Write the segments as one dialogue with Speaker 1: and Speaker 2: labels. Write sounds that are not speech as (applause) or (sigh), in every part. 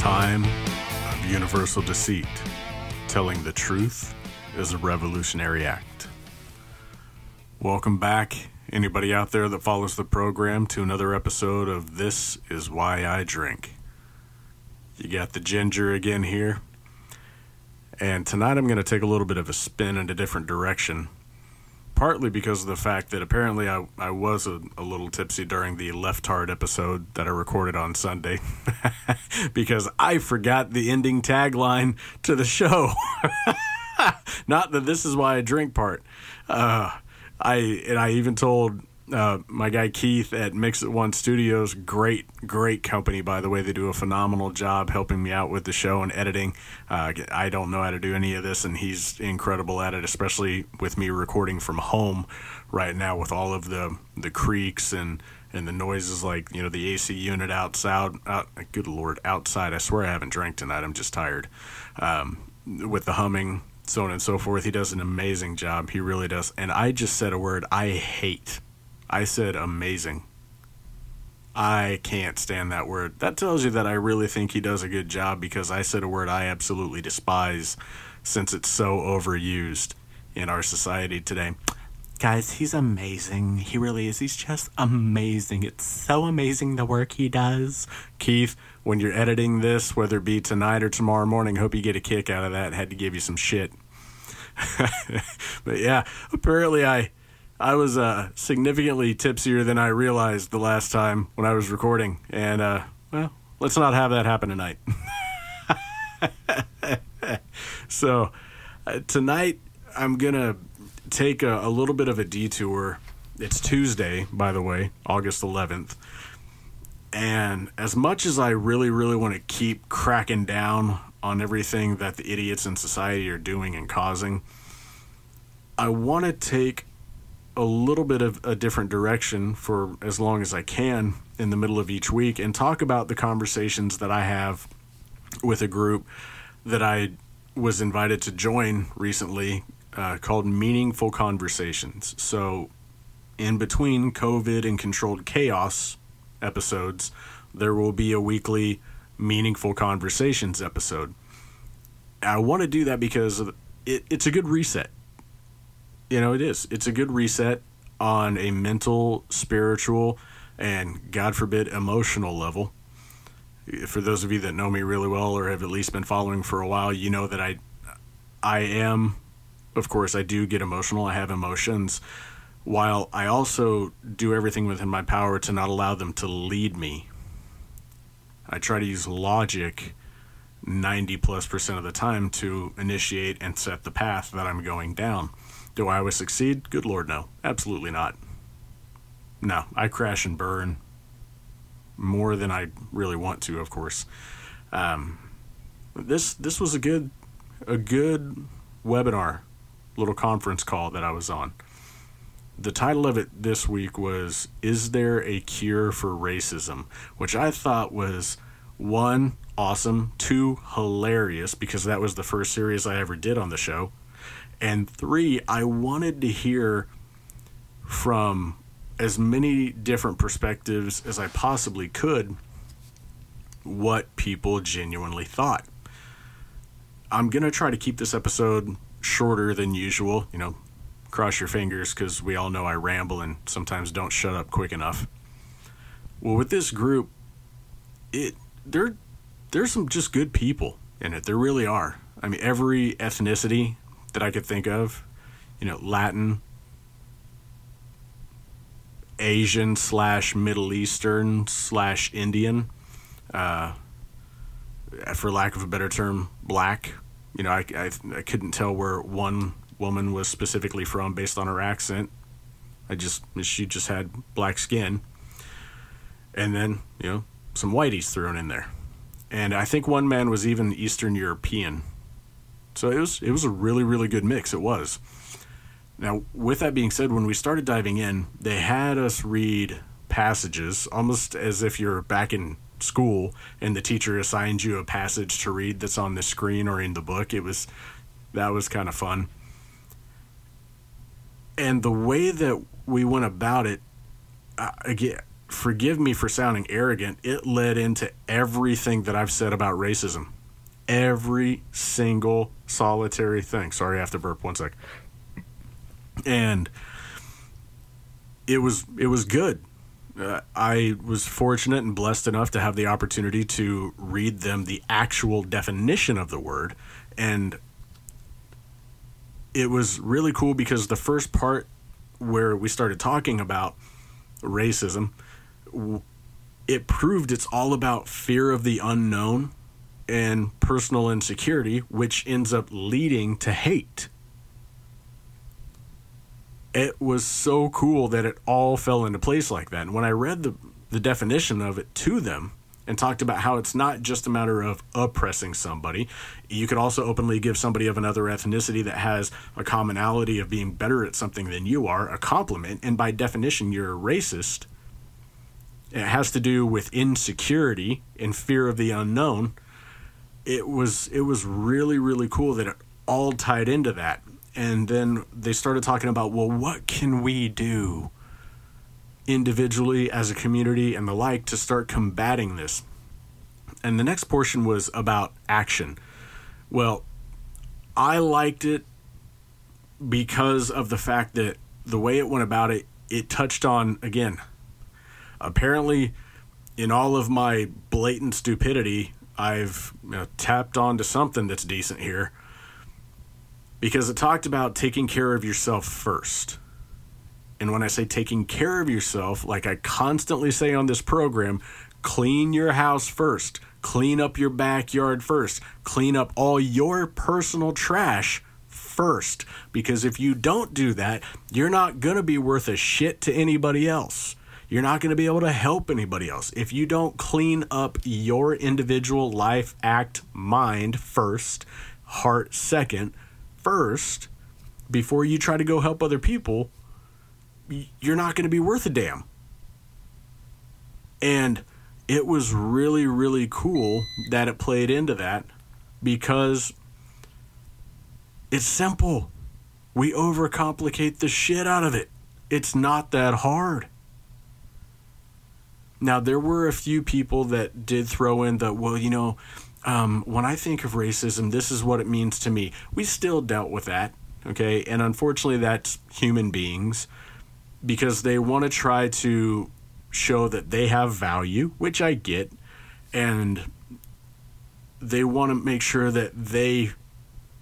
Speaker 1: time of universal deceit. Telling the truth is a revolutionary act. Welcome back, anybody out there that follows the program, to another episode of This Is Why I Drink. You got the ginger again here. And tonight I'm going to take a little bit of a spin in a different direction partly because of the fact that apparently I, I was a, a little tipsy during the Leftard episode that I recorded on Sunday (laughs) because I forgot the ending tagline to the show. (laughs) Not that this is why I drink part. Uh, I and I even told uh, my guy Keith at Mix It One Studios, great, great company, by the way. They do a phenomenal job helping me out with the show and editing. Uh, I don't know how to do any of this, and he's incredible at it, especially with me recording from home right now with all of the, the creaks and, and the noises like, you know, the AC unit outside. Out, good Lord, outside. I swear I haven't drank tonight. I'm just tired. Um, with the humming, so on and so forth. He does an amazing job. He really does. And I just said a word I hate I said amazing. I can't stand that word. That tells you that I really think he does a good job because I said a word I absolutely despise since it's so overused in our society today. Guys, he's amazing. He really is. He's just amazing. It's so amazing the work he does. Keith, when you're editing this, whether it be tonight or tomorrow morning, hope you get a kick out of that. Had to give you some shit. (laughs) but yeah, apparently I I was uh, significantly tipsier than I realized the last time when I was recording, and uh, well, let's not have that happen tonight. (laughs) so uh, tonight I'm gonna take a, a little bit of a detour. It's Tuesday, by the way, August 11th. And as much as I really, really want to keep cracking down on everything that the idiots in society are doing and causing, I want to take a little bit of a different direction for as long as I can in the middle of each week and talk about the conversations that I have with a group that I was invited to join recently uh, called Meaningful Conversations. So, in between COVID and controlled chaos episodes, there will be a weekly Meaningful Conversations episode. I want to do that because it, it's a good reset you know, it is. It's a good reset on a mental, spiritual, and God forbid, emotional level. For those of you that know me really well or have at least been following for a while, you know that I, I am, of course, I do get emotional. I have emotions, while I also do everything within my power to not allow them to lead me. I try to use logic 90 plus percent of the time to initiate and set the path that I'm going down. Do I always succeed? Good Lord, no. Absolutely not. No, I crash and burn more than I really want to, of course. Um, this this was a good a good webinar, little conference call that I was on. The title of it this week was "Is there a cure for racism?" which I thought was one awesome, two hilarious because that was the first series I ever did on the show. And three, I wanted to hear from as many different perspectives as I possibly could what people genuinely thought. I'm going to try to keep this episode shorter than usual. You know, cross your fingers because we all know I ramble and sometimes don't shut up quick enough. Well, with this group, it there there's some just good people in it. There really are. I mean, every ethnicity that I could think of. You know, Latin, Asian slash Middle Eastern slash Indian, uh, for lack of a better term, black. You know, I, I, I couldn't tell where one woman was specifically from based on her accent. I just she just had black skin, and then you know some whiteys thrown in there, and I think one man was even Eastern European. So it was it was a really really good mix. It was. Now, with that being said, when we started diving in, they had us read passages almost as if you're back in school and the teacher assigned you a passage to read that's on the screen or in the book. It was that was kind of fun. And the way that we went about it, uh, again, forgive me for sounding arrogant, it led into everything that I've said about racism. Every single solitary thing. Sorry, I have to burp one sec. And it was it was good. Uh, I was fortunate and blessed enough to have the opportunity to read them the actual definition of the word and it was really cool because the first part where we started talking about racism it proved it's all about fear of the unknown and personal insecurity which ends up leading to hate it was so cool that it all fell into place like that. And when I read the the definition of it to them and talked about how it's not just a matter of oppressing somebody, you could also openly give somebody of another ethnicity that has a commonality of being better at something than you are a compliment, and by definition, you're a racist. It has to do with insecurity and fear of the unknown. It was it was really really cool that it all tied into that. And then they started talking about well what can we do individually as a community and the like to start combating this? And the next portion was about action. Well i liked it because of the fact that the way it went about it it touched on again apparently in all of my blatant stupidity i've you know, tapped onto something that's decent here because it talked about taking care of yourself first. And when I say taking care of yourself, like I constantly say on this program, clean your house first, clean up your backyard first, clean up all your personal trash first. Because if you don't do that, you're not going to be worth a shit to anybody else. You're not going to be able to help anybody else. If you don't clean up your individual life, act, mind first, heart second, first before you try to go help other people, you're not going to be worth a damn. And it was really, really cool that it played into that because it's simple. We overcomplicate the shit out of it. It's not that hard. Now, there were a few people that did throw in the, well, you know, um, when I think of racism, this is what it means to me. We still dealt with that, okay? And unfortunately, that's human beings because they want to try to show that they have value, which I get, and they want to make sure that they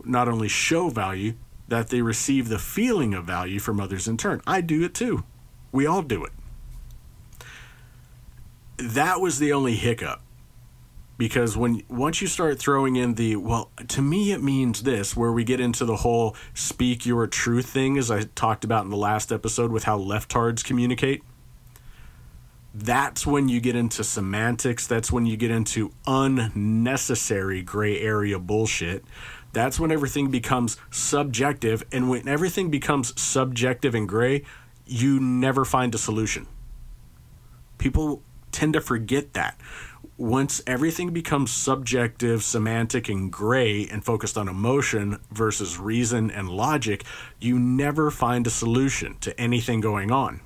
Speaker 1: not only show value, that they receive the feeling of value from others in turn. I do it too. We all do it. That was the only hiccup. Because when once you start throwing in the well to me it means this where we get into the whole speak your truth thing as i talked about in the last episode with how leftards communicate that's when you get into semantics that's when you get into unnecessary gray area bullshit. That's when everything becomes subjective and when everything becomes subjective and gray you never find a solution. People tend to forget that once everything becomes subjective, semantic, and gray and focused on emotion versus reason and logic, you never find a solution to anything going on.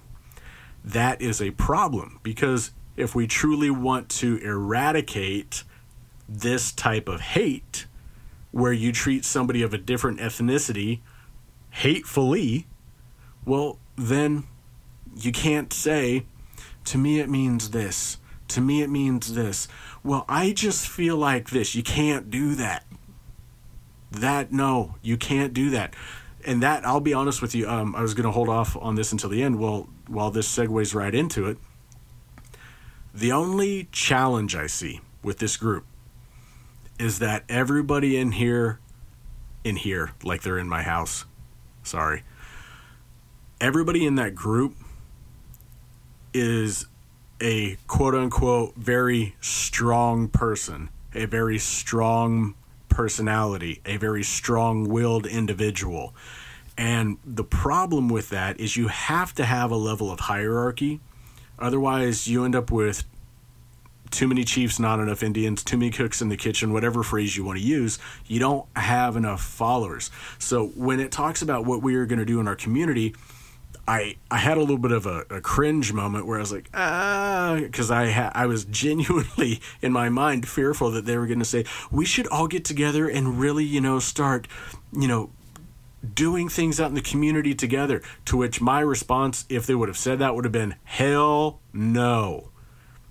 Speaker 1: That is a problem because if we truly want to eradicate this type of hate, where you treat somebody of a different ethnicity hatefully, well, then you can't say, to me it means this to me, it means this. Well, I just feel like this. You can't do that. That, no, you can't do that. And that, I'll be honest with you, um, I was going to hold off on this until the end. Well, while this segues right into it, the only challenge I see with this group is that everybody in here, in here, like they're in my house, sorry, everybody in that group is a quote unquote very strong person, a very strong personality, a very strong willed individual. And the problem with that is you have to have a level of hierarchy. Otherwise, you end up with too many chiefs, not enough Indians, too many cooks in the kitchen, whatever phrase you want to use, you don't have enough followers. So when it talks about what we are going to do in our community, I I had a little bit of a, a cringe moment where I was like, ah, because I ha- I was genuinely in my mind fearful that they were going to say we should all get together and really you know start you know doing things out in the community together. To which my response, if they would have said that, would have been hell no.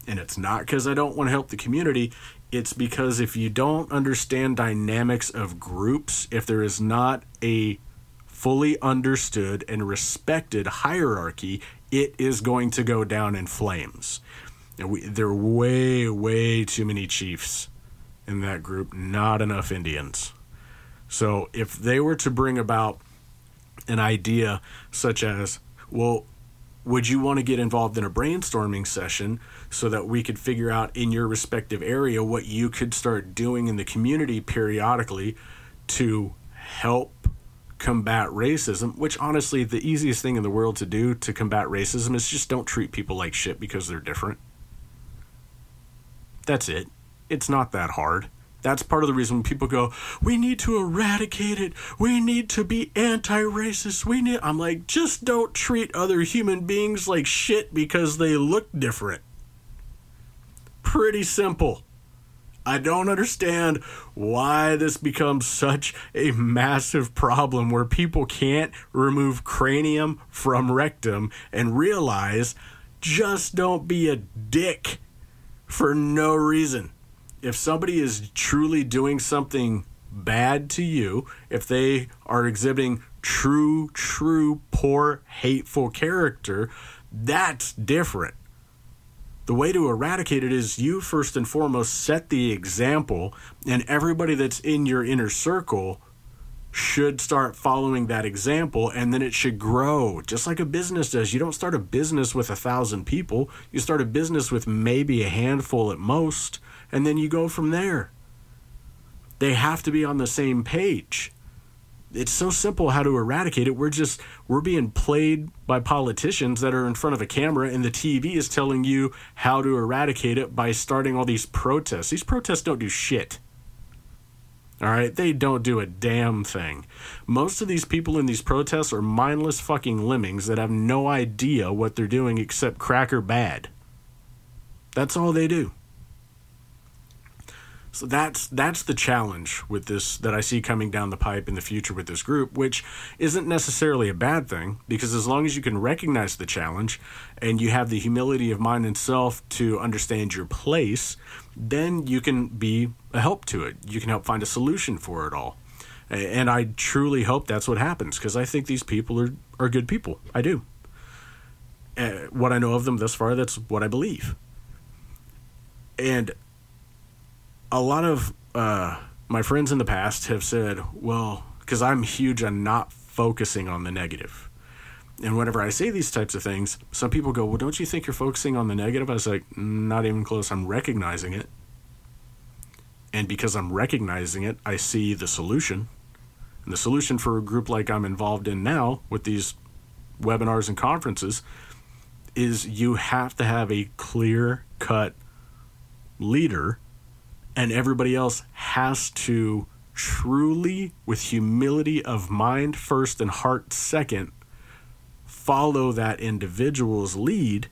Speaker 1: And it's not because I don't want to help the community. It's because if you don't understand dynamics of groups, if there is not a fully understood and respected hierarchy, it is going to go down in flames. There are way, way too many chiefs in that group, not enough Indians. So if they were to bring about an idea such as, well, would you want to get involved in a brainstorming session so that we could figure out in your respective area what you could start doing in the community periodically to help combat racism, which honestly, the easiest thing in the world to do to combat racism is just don't treat people like shit because they're different. That's it. It's not that hard. That's part of the reason people go, we need to eradicate it. We need to be anti racist. We need. I'm like, just don't treat other human beings like shit because they look different. Pretty simple. I don't understand why this becomes such a massive problem where people can't remove cranium from rectum and realize just don't be a dick for no reason. If somebody is truly doing something bad to you, if they are exhibiting true, true, poor, hateful character, that's different the way to eradicate it is you first and foremost set the example, and everybody that's in your inner circle should start following that example and then it should grow just like a business does. You don't start a business with a thousand people. You start a business with maybe a handful at most and then you go from there. They have to be on the same page it's so simple how to eradicate it. We're just we're being played by politicians that are in front of a camera and the TV is telling you how to eradicate it by starting all these protests. These protests don't do shit. All right, they don't do a damn thing. Most of these people in these protests are mindless fucking lemmings that have no idea what they're doing except cracker bad. That's all they do. So that's that's the challenge with this that I see coming down the pipe in the future with this group, which isn't necessarily a bad thing because as long as you can recognize the challenge and you have the humility of mind and self to understand your place, then you can be a help to it. You can help find a solution for it all. And I truly hope that's what happens because I think these people are, are good people. I do. Uh, what I know of them thus far, that's what I believe. And a lot of uh, my friends in the past have said, well, because I'm huge on not focusing on the negative. And whenever I say these types of things, some people go, well, don't you think you're focusing on the negative? I was like, not even close. I'm recognizing it. And because I'm recognizing it, I see the solution. And the solution for a group like I'm involved in now with these webinars and conferences is you have to have a clear cut leader and everybody else has to truly, with humility of mind first and heart second, follow that individual's lead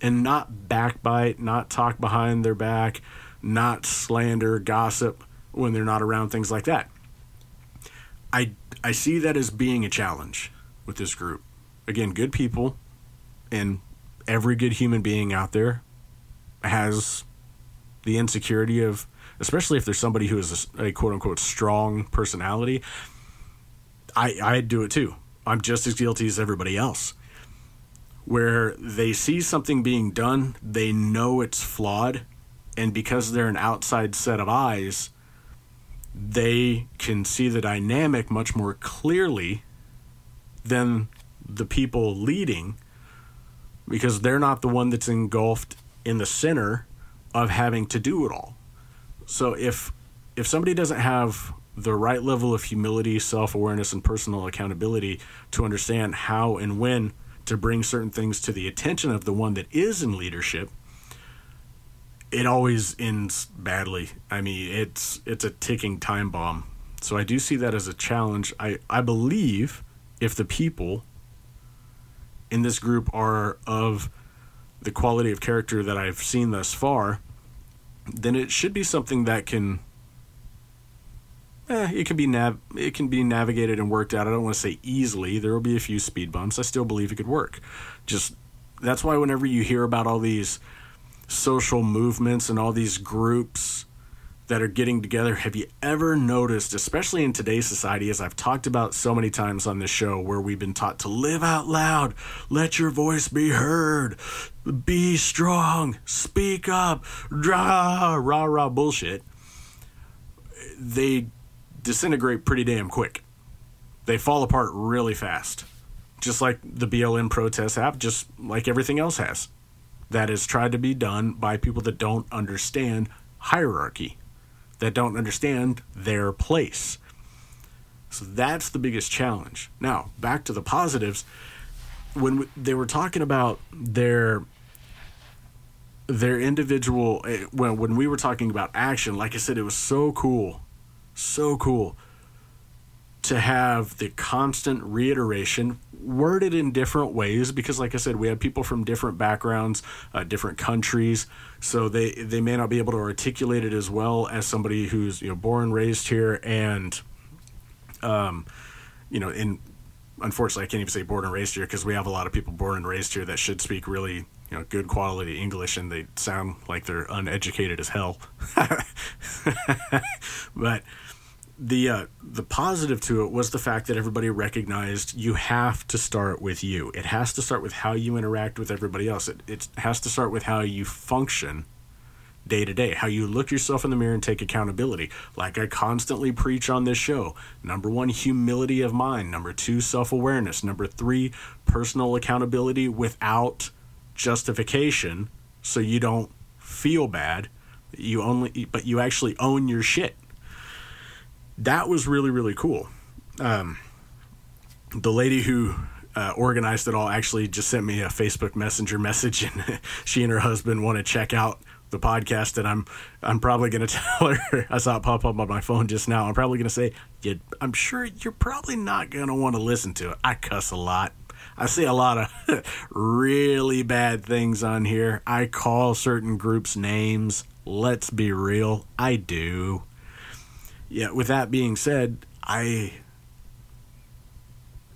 Speaker 1: and not backbite, not talk behind their back, not slander, gossip when they're not around, things like that. I, I see that as being a challenge with this group. Again, good people, and every good human being out there has the insecurity of especially if there's somebody who is a, a quote unquote strong personality. I I'd do it too. I'm just as guilty as everybody else. Where they see something being done, they know it's flawed, and because they're an outside set of eyes, they can see the dynamic much more clearly than the people leading because they're not the one that's engulfed in the center of having to do it all. So if if somebody doesn't have the right level of humility, self awareness, and personal accountability to understand how and when to bring certain things to the attention of the one that is in leadership, it always ends badly. I mean, it's it's a ticking time bomb. So I do see that as a challenge. I, I believe if the people in this group are of the quality of character that I've seen thus far, then it should be something that can eh, it can be nav it can be navigated and worked out. I don't want to say easily. There will be a few speed bumps. I still believe it could work. Just that's why whenever you hear about all these social movements and all these groups that are getting together, have you ever noticed, especially in today's society, as I've talked about so many times on this show, where we've been taught to live out loud, let your voice be heard, be strong, speak up, rah, rah, rah, bullshit. They disintegrate pretty damn quick. They fall apart really fast. Just like the BLM protests have, just like everything else has. That is tried to be done by people that don't understand hierarchy, that don't understand their place. So that's the biggest challenge. Now, back to the positives. When they were talking about their their individual eh, when when we were talking about action, like I said, it was so cool so cool to have the constant reiteration worded in different ways because like i said we have people from different backgrounds uh, different countries so they they may not be able to articulate it as well as somebody who's you know born raised here and um you know in unfortunately i can't even say born and raised here because we have a lot of people born and raised here that should speak really you know good quality English and they sound like they're uneducated as hell. (laughs) but the uh, the positive to it was the fact that everybody recognized you have to start with you. It has to start with how you interact with everybody else. It it has to start with how you function day to day, how you look yourself in the mirror and take accountability. Like I constantly preach on this show. Number 1 humility of mind, number 2 self-awareness, number 3 personal accountability without justification so you don't feel bad you only but you actually own your shit that was really really cool um, the lady who uh, organized it all actually just sent me a facebook messenger message and (laughs) she and her husband want to check out the podcast and i'm i'm probably going (laughs) to tell her i saw it pop up on my phone just now i'm probably going to say yeah, i'm sure you're probably not going to want to listen to it i cuss a lot I see a lot of (laughs) really bad things on here. I call certain groups names. Let's be real, I do. Yeah, with that being said, I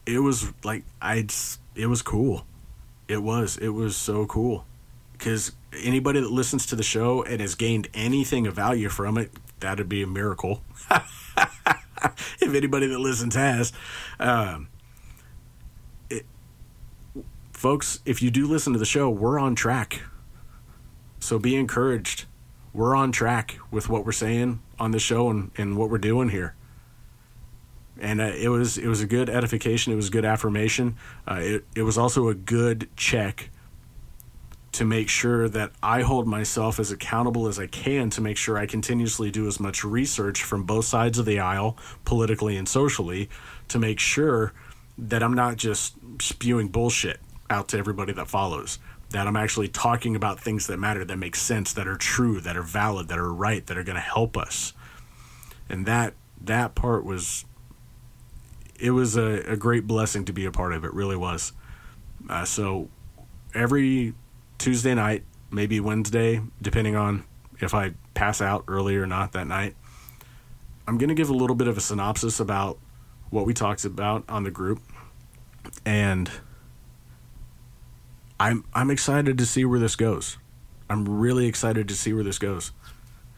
Speaker 1: it was like I it was cool. It was it was so cool cuz anybody that listens to the show and has gained anything of value from it, that'd be a miracle. (laughs) if anybody that listens has um, folks, if you do listen to the show, we're on track. So be encouraged. We're on track with what we're saying on the show and, and what we're doing here. And uh, it was it was a good edification. It was good affirmation. Uh, it it was also a good check to make sure that I hold myself as accountable as I can to make sure I continuously do as much research from both sides of the aisle, politically and socially, to make sure that I'm not just spewing bullshit out to everybody that follows. That I'm actually talking about things that matter, that make sense, that are true, that are valid, that are right, that are going to help us. And that that part was it was a, a great blessing to be a part of. It really was. Uh, so every Tuesday night, maybe Wednesday, depending on if I pass out early or not that night, I'm going to give a little bit of a synopsis about what we talked about on the group and I'm I'm excited to see where this goes. I'm really excited to see where this goes.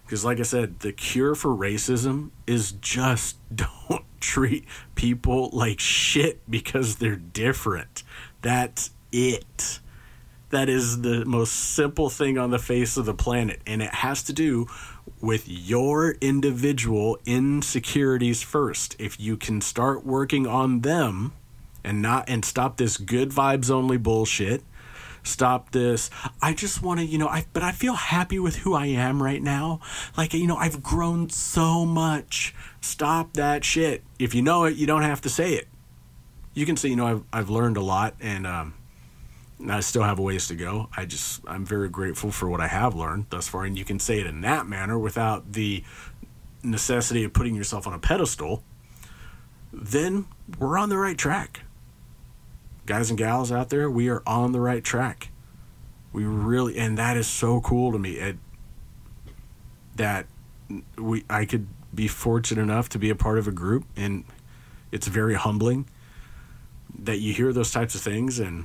Speaker 1: Because like I said, the cure for racism is just (laughs) don't treat people like shit because they're different. That's it. That is the most simple thing on the face of the planet and it has to do with your individual insecurities first. If you can start working on them and not and stop this good vibes only bullshit stop this. I just want to, you know, I but I feel happy with who I am right now. Like, you know, I've grown so much. Stop that shit. If you know it, you don't have to say it. You can say, you know, I've I've learned a lot and um I still have a ways to go. I just I'm very grateful for what I have learned thus far and you can say it in that manner without the necessity of putting yourself on a pedestal. Then we're on the right track guys and gals out there, we are on the right track. We really, and that is so cool to me. It, that we, I could be fortunate enough to be a part of a group, and it's very humbling that you hear those types of things, and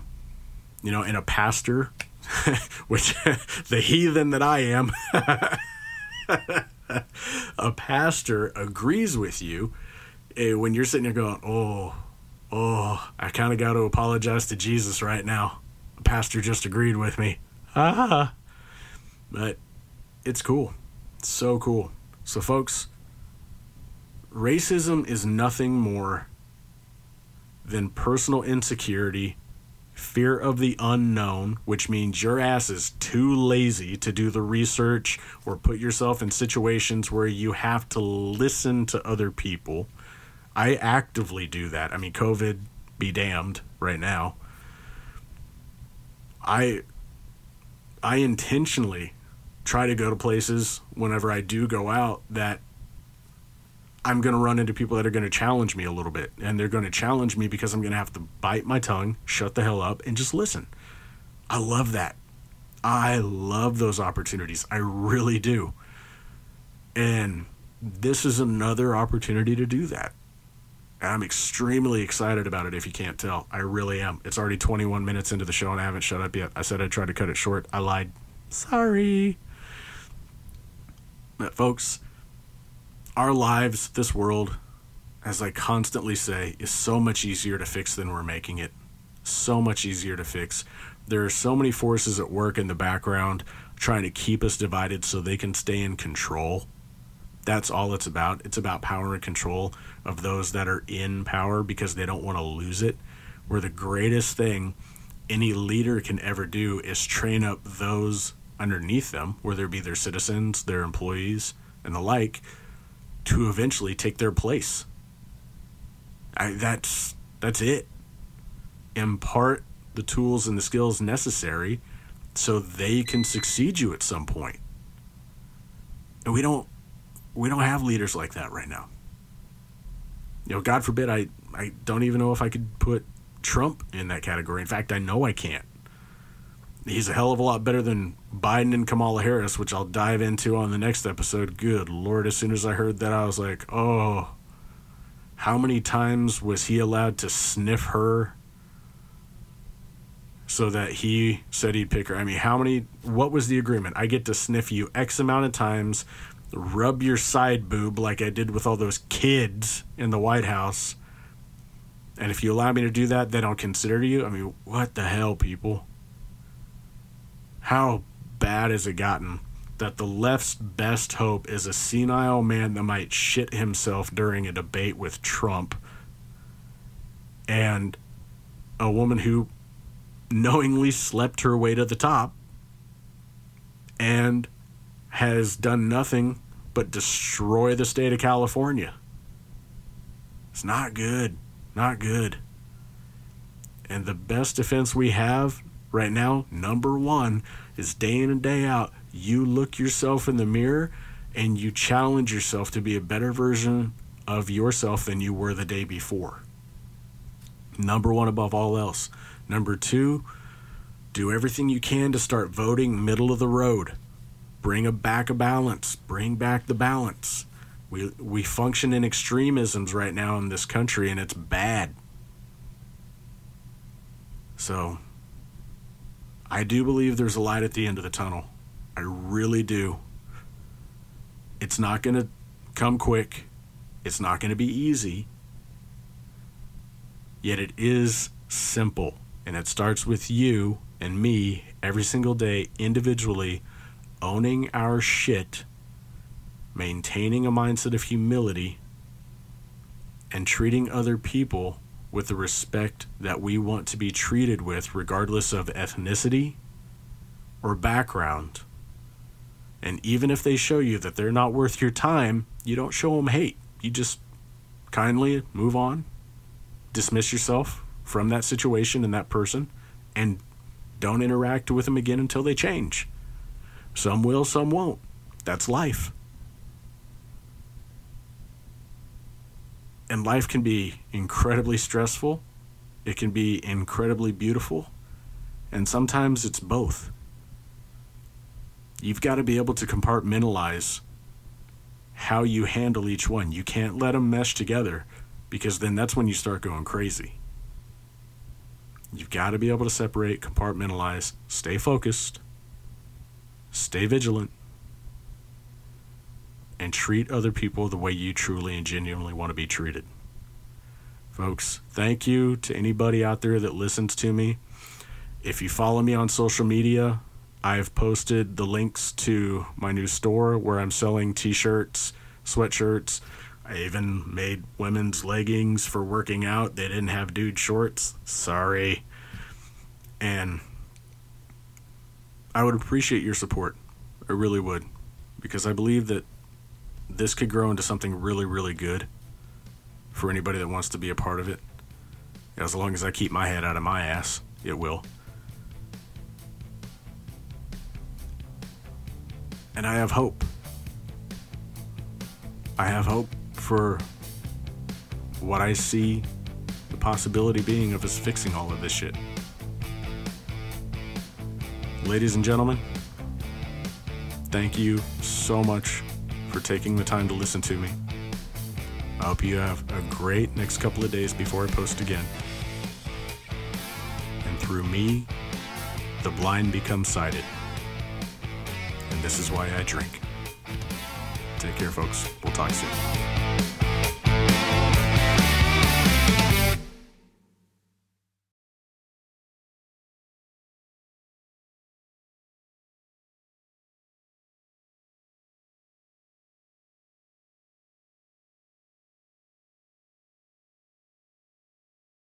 Speaker 1: you know, and a pastor, (laughs) which (laughs) the heathen that I am, (laughs) a pastor agrees with you eh, when you're sitting there going, "Oh, oh, I kind of got to apologize to Jesus right now." The pastor just agreed with me. Ah, but it's cool, it's so cool. So, folks, racism is nothing more than personal insecurity, fear of the unknown, which means your ass is too lazy to do the research or put yourself in situations where you have to listen to other people. I actively do that. I mean, COVID be damned right now. I I intentionally try to go to places whenever I do go out that I'm going to run into people that are going to challenge me a little bit. And they're going to challenge me because I'm going to have to bite my tongue, shut the hell up, and just listen. I love that. I love those opportunities. I really do. And this is another opportunity to do that. I'm extremely excited about it if you can't tell. I really am. It's already 21 minutes into the show and I haven't shut up yet. I said I'd try to cut it short. I lied. Sorry. But folks, our lives, this world, as I constantly say, is so much easier to fix than we're making it. So much easier to fix. There are so many forces at work in the background trying to keep us divided so they can stay in control. That's all it's about. It's about power and control of those that are in power because they don't want to lose it. Where the greatest thing any leader can ever do is train up those underneath them, whether it be their citizens, their employees, and the like, to eventually take their place. I, that's that's it. Impart the tools and the skills necessary so they can succeed you at some point. And we don't we don't have leaders like that right now. You know, God forbid I I don't even know if I could put Trump in that category. In fact, I know I can't. He's a hell of a lot better than Biden and Kamala Harris, which I'll dive into on the next episode. Good Lord, as soon as I heard that, I was like, oh, how many times was he allowed to sniff her so that he said he'd pick her? I mean, how many, what was the agreement? I get to sniff you X amount of times, rub your side boob like I did with all those kids in the White House. And if you allow me to do that, then I'll consider you. I mean, what the hell, people? How bad has it gotten that the left's best hope is a senile man that might shit himself during a debate with Trump and a woman who knowingly slept her way to the top and has done nothing but destroy the state of California. It's not good. Not good. And the best defense we have right now, number one, is day in and day out, you look yourself in the mirror and you challenge yourself to be a better version of yourself than you were the day before. Number one above all else. Number two, do everything you can to start voting middle of the road. Bring a back a balance. Bring back the balance. We we function in extremisms right now in this country and it's bad. So I do believe there's a light at the end of the tunnel. I really do. It's not going to come quick. It's not going to be easy. Yet it is simple. And it starts with you and me every single day, individually, owning our shit, maintaining a mindset of humility, and treating other people with the respect that we want to be treated with, regardless of ethnicity or background. And even if they show you that they're not worth your time, you don't show them hate. You just kindly move on, dismiss yourself from that situation and that person, and don't interact with them again until they change. Some will, some won't. That's life. And life can be incredibly stressful it can be incredibly beautiful, and sometimes it's both. You've got to be able to compartmentalize how you handle each one. You can't let them mesh together because then that's when you start going crazy. You've got to be able to separate, compartmentalize, stay focused, stay vigilant, and treat other people the way you truly and genuinely want to be treated. Folks, thank you to anybody out there that listens to me. If you follow me on social media, I've posted the links to my new store where I'm selling t shirts, sweatshirts. I even made women's leggings for working out. They didn't have dude shorts. Sorry. And I would appreciate your support. I really would. Because I believe that this could grow into something really, really good for anybody that wants to be a part of it. As long as I keep my head out of my ass, it will. And I have hope. I have hope for what I see the possibility being of us fixing all of this shit. Ladies and gentlemen, thank you so much for taking the time to listen to me. I hope you have a great next couple of days before I post again. And through me, the blind become sighted. And this is why I drink. Take care, folks. We'll talk soon.